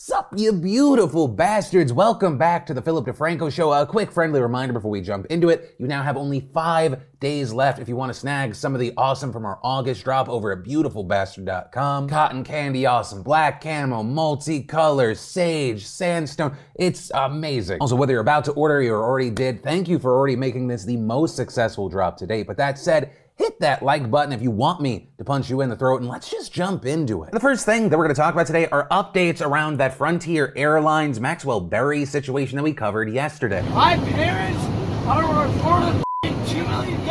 Sup, you beautiful bastards. Welcome back to the Philip DeFranco Show. A quick friendly reminder before we jump into it. You now have only five days left if you want to snag some of the awesome from our August drop over at beautifulbastard.com. Cotton candy awesome, black camo, multicolor, sage, sandstone. It's amazing. Also, whether you're about to order or already did, thank you for already making this the most successful drop to date. But that said, that like button if you want me to punch you in the throat, and let's just jump into it. The first thing that we're going to talk about today are updates around that Frontier Airlines Maxwell Berry situation that we covered yesterday. My parents are reported two million dollars. Right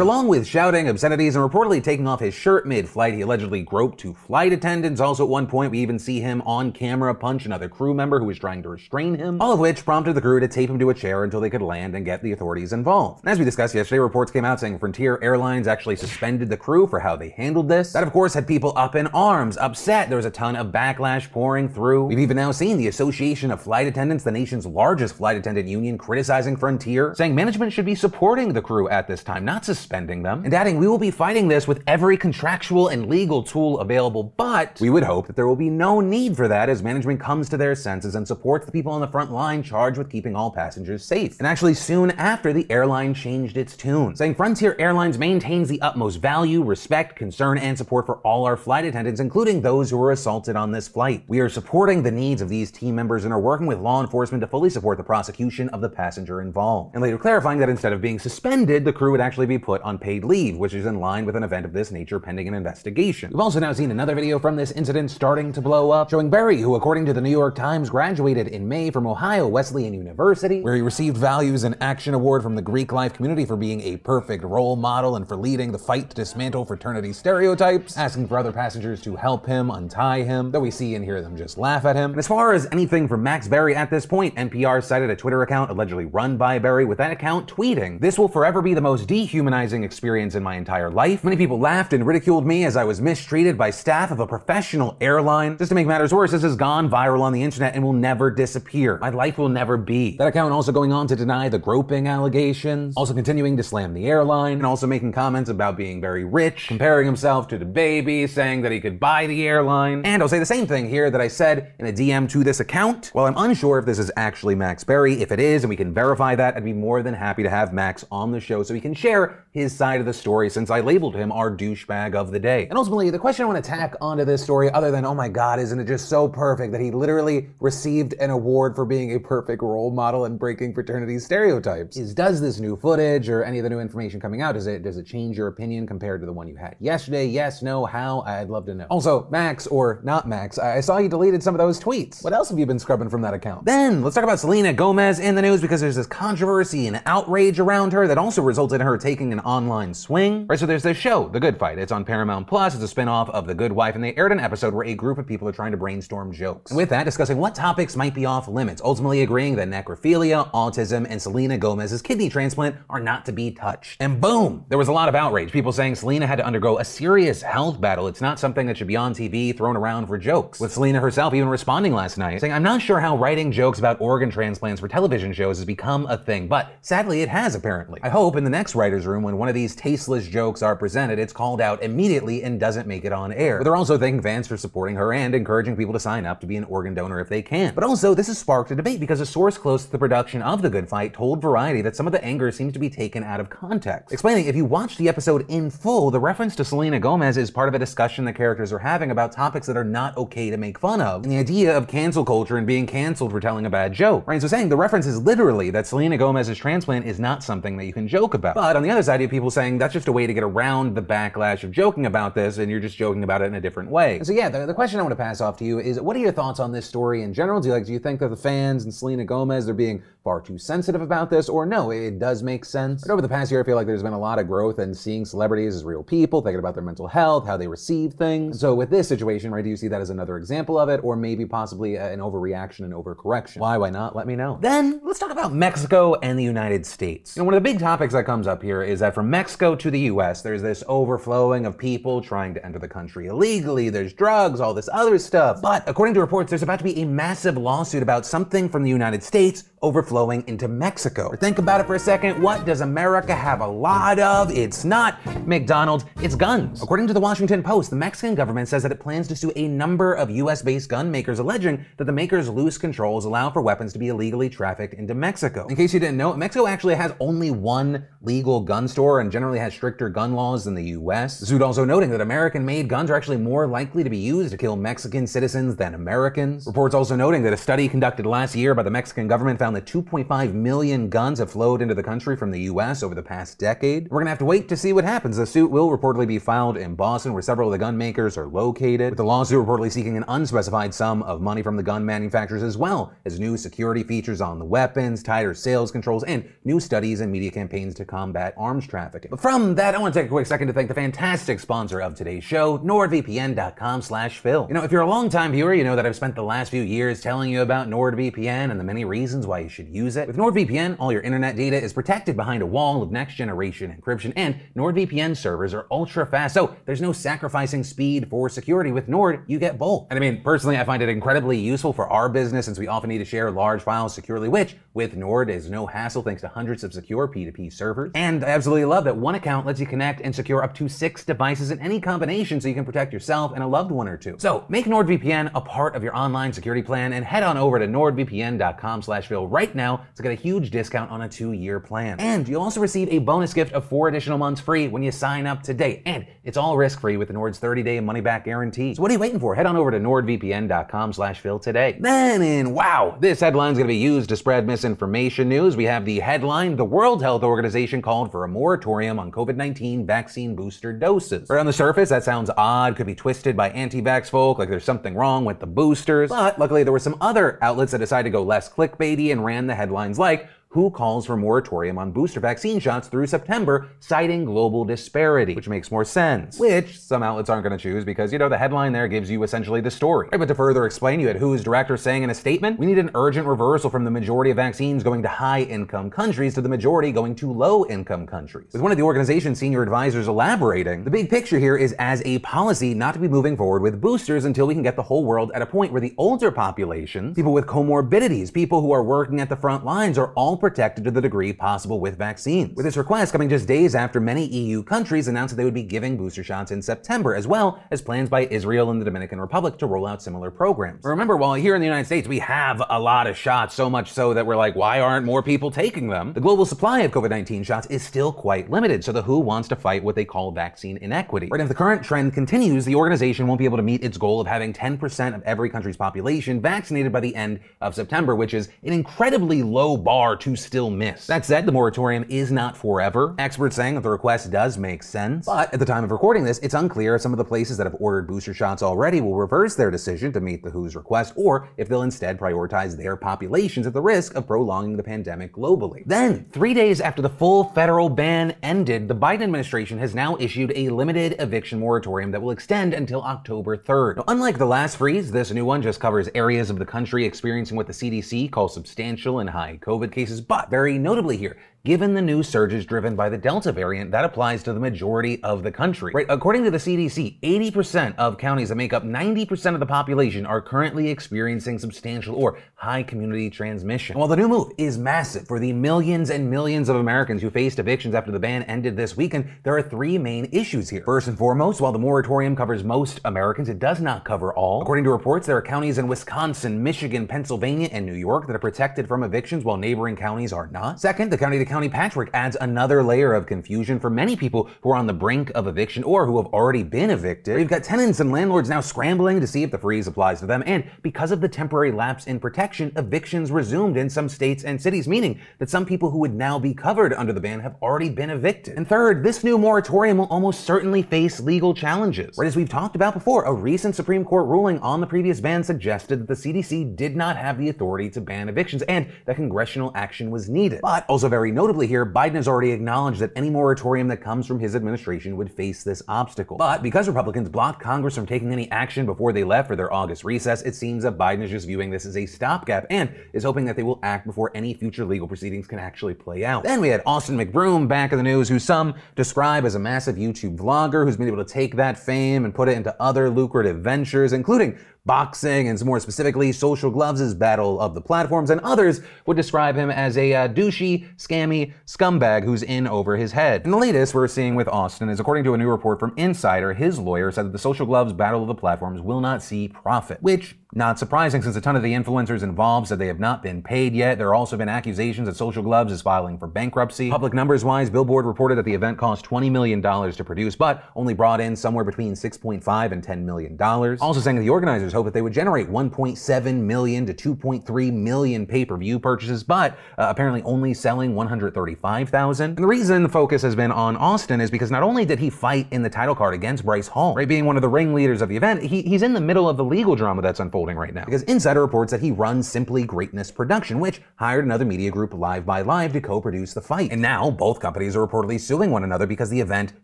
along with shouting obscenities and reportedly taking off his shirt mid-flight, he allegedly groped two flight attendants. Also, at one point, we even see him on camera punch another crew member who was trying to restrain him. All of which prompted the crew to tape him to a chair until they could land and get the authorities involved. And as we discussed yesterday, reports came out saying Frontier Airlines actually suspended the crew for how they handled this. That, of course, had people up in arms, upset. There was a ton of backlash pouring through. We've even now seen the Association of Flight Attendants, the nation's largest flight attendant union, criticizing Frontier, saying management should be supporting the crew at this time, not suspending them, and adding, we will be fighting this with every contractual and legal tool available, but we would hope that there will be no need for that as management comes to their senses and supports the people on the front line charged with keeping all passengers safe. And actually, soon after, the airline changed its tune, saying Frontier Airlines maintains the utmost value, respect, concern, and support for all our flight attendants, including those who were assaulted on this flight. We are supporting the needs of these team members and are working with law enforcement to fully support the prosecution of the passenger involved. And later clarifying that instead of being suspended, the crew would actually be put on paid leave, which is in line with an event of this nature pending an investigation. We've also now seen another video from this incident starting to blow up, showing Berry, who according to the New York Times graduated in May from Ohio Wesleyan University, where he received Values and Action Award from the Greek life community for being a perfect role model and for leading the fight to dismantle fraternity stereotypes, asking for other passengers to help him untie him, though we see and hear them just laugh at him. And as far as anything from Max Berry at this point, NPR cited a Twitter account allegedly run by Berry, with that account tweeting, This will forever be the most dehumanizing experience in my entire life. Many people laughed and ridiculed me as I was mistreated by staff of a professional airline. Just to make matters worse, this has gone viral on the internet and will never disappear. My life will never be. That account also going on to deny the groping allegations, also continuing to slam the airline, and also making comments about being very rich, comparing himself to the baby, saying that he could buy the airline. And I'll say the same thing here that I said in a DM to this account. While I'm unsure if this is actually Max Berry, if it is and we can verify that, I'd be more than happy to have Max on the show so he can share his side of the story since I labeled him our douchebag of the day. And ultimately, the question I want to tack onto this story, other than, oh my god, isn't it just so perfect that he literally received an award for being a perfect role model and breaking fraternity stereotypes, is does this new footage or any of the new information coming out, does it does it change your opinion compared to the one you had yesterday? Yes, no, how? I'd love to know. Also, Max, or not Max, I saw you deleted some of those tweets. What else have you been scrubbing from that account? Then, let's talk about Selena Gomez in the news because there's this controversy and outrage around her that also resulted in her taking an online swing. Right, so there's this show, The Good Fight. It's on Paramount Plus. It's a spin-off of The Good Wife, and they aired an episode where a group of people are trying to brainstorm jokes. With that, discussing what topics might be off limits, ultimately agreeing that necrophilia, autism, and Selena Gomez's kidney transplant are not to be touched. And boom, there was a lot of outrage. People saying Selena had to undergo a serious health battle. It's not something that should be on TV thrown around for jokes. With Selena herself even responding last night, saying, I'm not sure how writing jokes about organ transplants for television shows has become a thing, but sadly it has apparently. I hope in the next writer's room when one of these tasteless jokes are presented, it's called out immediately and doesn't make it on air. But they're also thanking fans for supporting her and encouraging people to sign up to be an organ donor if they can. But also, this has sparked a debate because a source close to the production of The Good Fight told Variety that some of the anger seems to be taken out of context. Explaining if you watch the episode in full, the reference to Selena Gomez is part of a discussion the characters are having about topics that are not okay to make fun of, and the idea of cancel culture and being canceled for telling a bad joke. Right? So saying the reference is literally that Selena Gomez's transplant is not something that you can joke about. But on the other side, you have people saying that's just a way to get around the backlash of joking about this, and you're just joking about it in a different way. So yeah, the, the question I want to pass off to you is what are your thoughts on this story in general? Do you like do you think that the fans and Selena Gomez are being far too sensitive about this, or no, it does make sense? But over the past year, I feel like there's been a lot of growth in seeing celebrities as real people, thinking about their mental health, how they receive things. So with this situation, right, do you see that as another example of it, or maybe possibly an overreaction and overcorrection? Why, why not? Let me know. Then let's talk about Mexico and the United States. You know, one of the big topics that comes up here is that from Mexico to the US, there's this overflowing of people trying to enter the country illegally. There's drugs, all this other stuff. But according to reports, there's about to be a massive lawsuit about something from the United States overflowing into Mexico. Think about it for a second. What does America have a lot of? It's not McDonald's, it's guns. According to the Washington Post, the Mexican government says that it plans to sue a number of US based gun makers, alleging that the makers' loose controls allow for weapons to be illegally trafficked into Mexico. In case you didn't know, Mexico actually has only one legal gun store and generally has stricter gun laws than the US. Suit also noting that American made guns are actually more likely to be used to kill Mexican citizens than Americans. Reports also noting that a study conducted last year by the Mexican government found that 2.5 million guns have flowed into the country from the US over the past decade. We're gonna have to wait to see what happens. The suit will reportedly be filed in Boston, where several of the gun makers are located, with the lawsuit reportedly seeking an unspecified sum of money from the gun manufacturers as well as new security features on the weapons, tighter sales controls, and new studies and media campaigns to combat arms trafficking. But from that, I want to take a quick second to thank the fantastic sponsor of today's show, nordvpn.com slash Phil. You know, if you're a long-time viewer, you know that I've spent the last few years telling you about NordVPN and the many reasons why you should use it. With NordVPN, all your internet data is protected behind a wall of next-generation encryption, and NordVPN servers are ultra fast, so there's no sacrificing speed for security. With Nord, you get both. And I mean, personally, I find it incredibly useful for our business since we often need to share large files securely, which with Nord is no hassle thanks to hundreds of secure P2P servers. And I absolutely love that one account lets you connect and secure up to six devices in any combination so you can protect yourself and a loved one or two. So make NordVPN a part of your online security plan and head on over to nordvpn.com slash Phil right now to get a huge discount on a two-year plan. And you'll also receive a bonus gift of four additional months free when you sign up today. And it's all risk-free with the Nord's 30-day money-back guarantee. So what are you waiting for? Head on over to nordvpn.com slash Phil today. Then in, wow, this headline's gonna be used to spread misinformation news. We have the headline, the World Health Organization called for a moratorium on COVID-19 vaccine booster doses. Right on the surface, that sounds odd, could be twisted by anti-vax folk, like there's something wrong with the boosters. But luckily there were some other outlets that decided to go less clickbaity and ran the headlines like, who calls for moratorium on booster vaccine shots through September, citing global disparity, which makes more sense. Which some outlets aren't going to choose because, you know, the headline there gives you essentially the story. Right, but to further explain, you had WHO's director saying in a statement, we need an urgent reversal from the majority of vaccines going to high income countries to the majority going to low income countries. With one of the organization's senior advisors elaborating, the big picture here is as a policy not to be moving forward with boosters until we can get the whole world at a point where the older populations, people with comorbidities, people who are working at the front lines are all protected to the degree possible with vaccines. With this request coming just days after many EU countries announced that they would be giving booster shots in September, as well as plans by Israel and the Dominican Republic to roll out similar programs. Remember, while here in the United States we have a lot of shots, so much so that we're like, why aren't more people taking them? The global supply of COVID 19 shots is still quite limited, so the WHO wants to fight what they call vaccine inequity. Right, if the current trend continues, the organization won't be able to meet its goal of having 10% of every country's population vaccinated by the end of September, which is an incredibly low bar to still miss. That said, the moratorium is not forever. Experts saying that the request does make sense, but at the time of recording this, it's unclear if some of the places that have ordered booster shots already will reverse their decision to meet the WHO's request, or if they'll instead prioritize their populations at the risk of prolonging the pandemic globally. Then, three days after the full federal ban ended, the Biden administration has now issued a limited eviction moratorium that will extend until October 3rd. Now, unlike the last freeze, this new one just covers areas of the country experiencing what the CDC calls substantial and high COVID cases, but very notably here, given the new surges driven by the Delta variant, that applies to the majority of the country. Right? According to the CDC, 80% of counties that make up 90% of the population are currently experiencing substantial or high community transmission. While the new move is massive for the millions and millions of Americans who faced evictions after the ban ended this weekend, there are three main issues here. First and foremost, while the moratorium covers most Americans, it does not cover all. According to reports, there are counties in Wisconsin, Michigan, Pennsylvania, and New York that are protected from evictions while neighboring counties are not. Second, the county to county patchwork adds another layer of confusion for many people who are on the brink of eviction or who have already been evicted. We've got tenants and landlords now scrambling to see if the freeze applies to them, and because of the temporary lapse in protection, evictions resumed in some states and cities, meaning that some people who would now be covered under the ban have already been evicted. And third, this new moratorium will almost certainly face legal challenges. Right as we've talked about before, a recent Supreme Court ruling on the previous ban suggested that the CDC did not have the authority to ban evictions and that congressional action was needed. But also very notably here, Biden has already acknowledged that any moratorium that comes from his administration would face this obstacle. But because Republicans blocked Congress from taking any action before they left for their August recess, it seems that Biden is just viewing this as a stopgap and is hoping that they will act before any future legal proceedings can actually play out. Then we had Austin McBroom back in the news, who some describe as a massive YouTube vlogger who's been able to take that fame and put it into other lucrative ventures, including boxing, and more specifically, Social Gloves' battle of the platforms, and others would describe him as a uh, douchey, scammy scumbag who's in over his head. And the latest we're seeing with Austin is according to a new report from Insider, his lawyer said that the Social Gloves battle of the platforms will not see profit, which not surprising since a ton of the influencers involved said they have not been paid yet. There have also been accusations that Social Gloves is filing for bankruptcy. Public numbers wise, Billboard reported that the event cost $20 million to produce, but only brought in somewhere between $6.5 and $10 million. Also saying that the organizers hope that they would generate 1.7 million to 2.3 million pay-per-view purchases, but uh, apparently only selling 135,000. And the reason the focus has been on Austin is because not only did he fight in the title card against Bryce Hall, right, being one of the ringleaders of the event, he, he's in the middle of the legal drama that's unfolding right now. Because Insider reports that he runs Simply Greatness Production, which hired another media group, Live by Live, to co produce the fight. And now both companies are reportedly suing one another because the event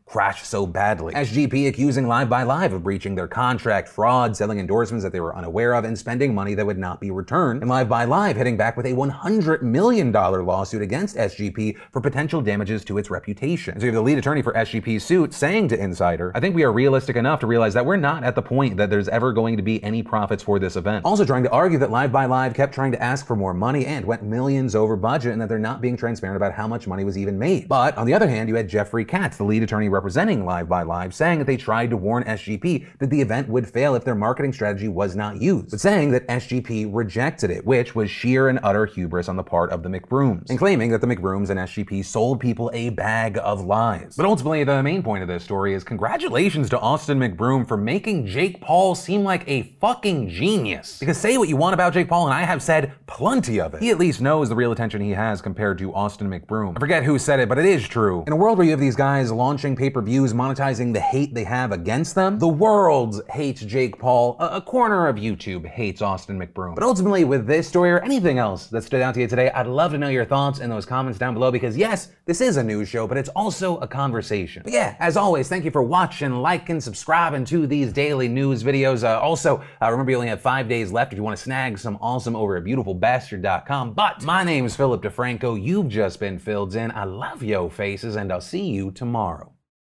crashed so badly. SGP accusing Live by Live of breaching their contract, fraud, selling endorsements that they were unaware of, and spending money that would not be returned. And Live by Live hitting back with a $100 million lawsuit against SGP for potential damages to its reputation. And so you have the lead attorney for SGP's suit saying to Insider, I think we are realistic enough to realize that we're not at the point that there's ever going to be any profits for this event. Also trying to argue that Live by Live kept trying to ask for more money and went millions over budget and that they're not being transparent about how much money was even made. But on the other hand, you had Jeffrey Katz, the lead attorney representing Live by Live, saying that they tried to warn SGP that the event would fail if their marketing strategy was not used, but saying that SGP rejected it, which was sheer and utter hubris on the part of the McBrooms, and claiming that the McBrooms and SGP sold people a bag of lies. But ultimately, the main point of this story is congratulations to Austin McBroom for making Jake Paul seem like a fucking genius. Because say what you want about Jake Paul, and I have said plenty of it. He at least knows the real attention he has compared to Austin McBroom. I forget who said it, but it is true. In a world where you have these guys launching pay per views, monetizing the hate they have against them, the world hates Jake Paul. A, a corner of YouTube hates Austin McBroom. But ultimately, with this story or anything else that stood out to you today, I'd love to know your thoughts in those comments down below because yes, this is a news show, but it's also a conversation. But yeah, as always, thank you for watching, liking, subscribing to these daily news videos. Uh, also, uh, remember you only have five days left if you want to snag some awesome over at beautifulbastard.com. But my name is Philip DeFranco. You've just been filled in. I love yo faces, and I'll see you tomorrow.